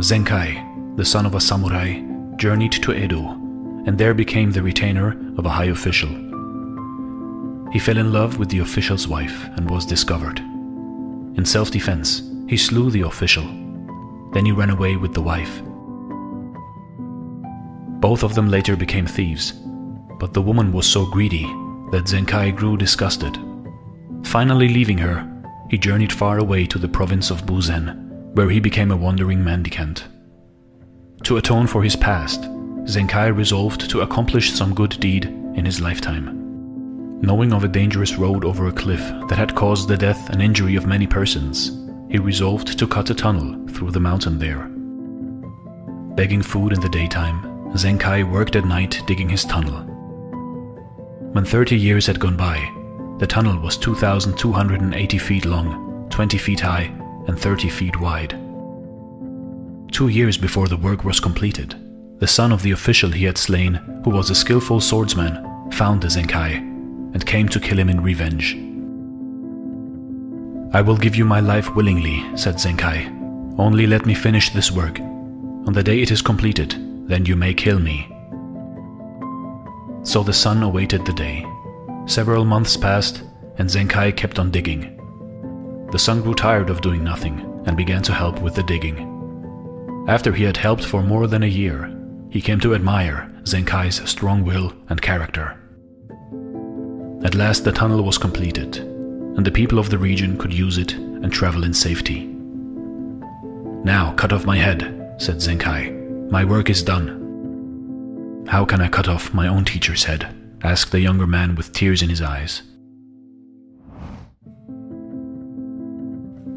Zenkai, the son of a samurai, journeyed to Edo and there became the retainer of a high official. He fell in love with the official's wife and was discovered. In self defense, he slew the official. Then he ran away with the wife. Both of them later became thieves, but the woman was so greedy that Zenkai grew disgusted. Finally leaving her, he journeyed far away to the province of Buzen, where he became a wandering mendicant. To atone for his past, Zenkai resolved to accomplish some good deed in his lifetime. Knowing of a dangerous road over a cliff that had caused the death and injury of many persons, he resolved to cut a tunnel through the mountain there. Begging food in the daytime, Zenkai worked at night digging his tunnel. When 30 years had gone by, the tunnel was 2,280 feet long, 20 feet high, and 30 feet wide. Two years before the work was completed, the son of the official he had slain, who was a skillful swordsman, found the Zenkai and came to kill him in revenge. I will give you my life willingly, said Zenkai. Only let me finish this work. On the day it is completed, then you may kill me. So the son awaited the day. Several months passed, and Zenkai kept on digging. The son grew tired of doing nothing and began to help with the digging. After he had helped for more than a year, he came to admire Zenkai's strong will and character. At last the tunnel was completed, and the people of the region could use it and travel in safety. Now cut off my head, said Zenkai. My work is done. How can I cut off my own teacher's head? asked the younger man with tears in his eyes.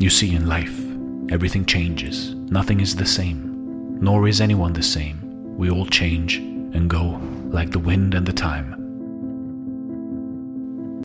You see, in life, everything changes. Nothing is the same, nor is anyone the same. We all change and go like the wind and the time.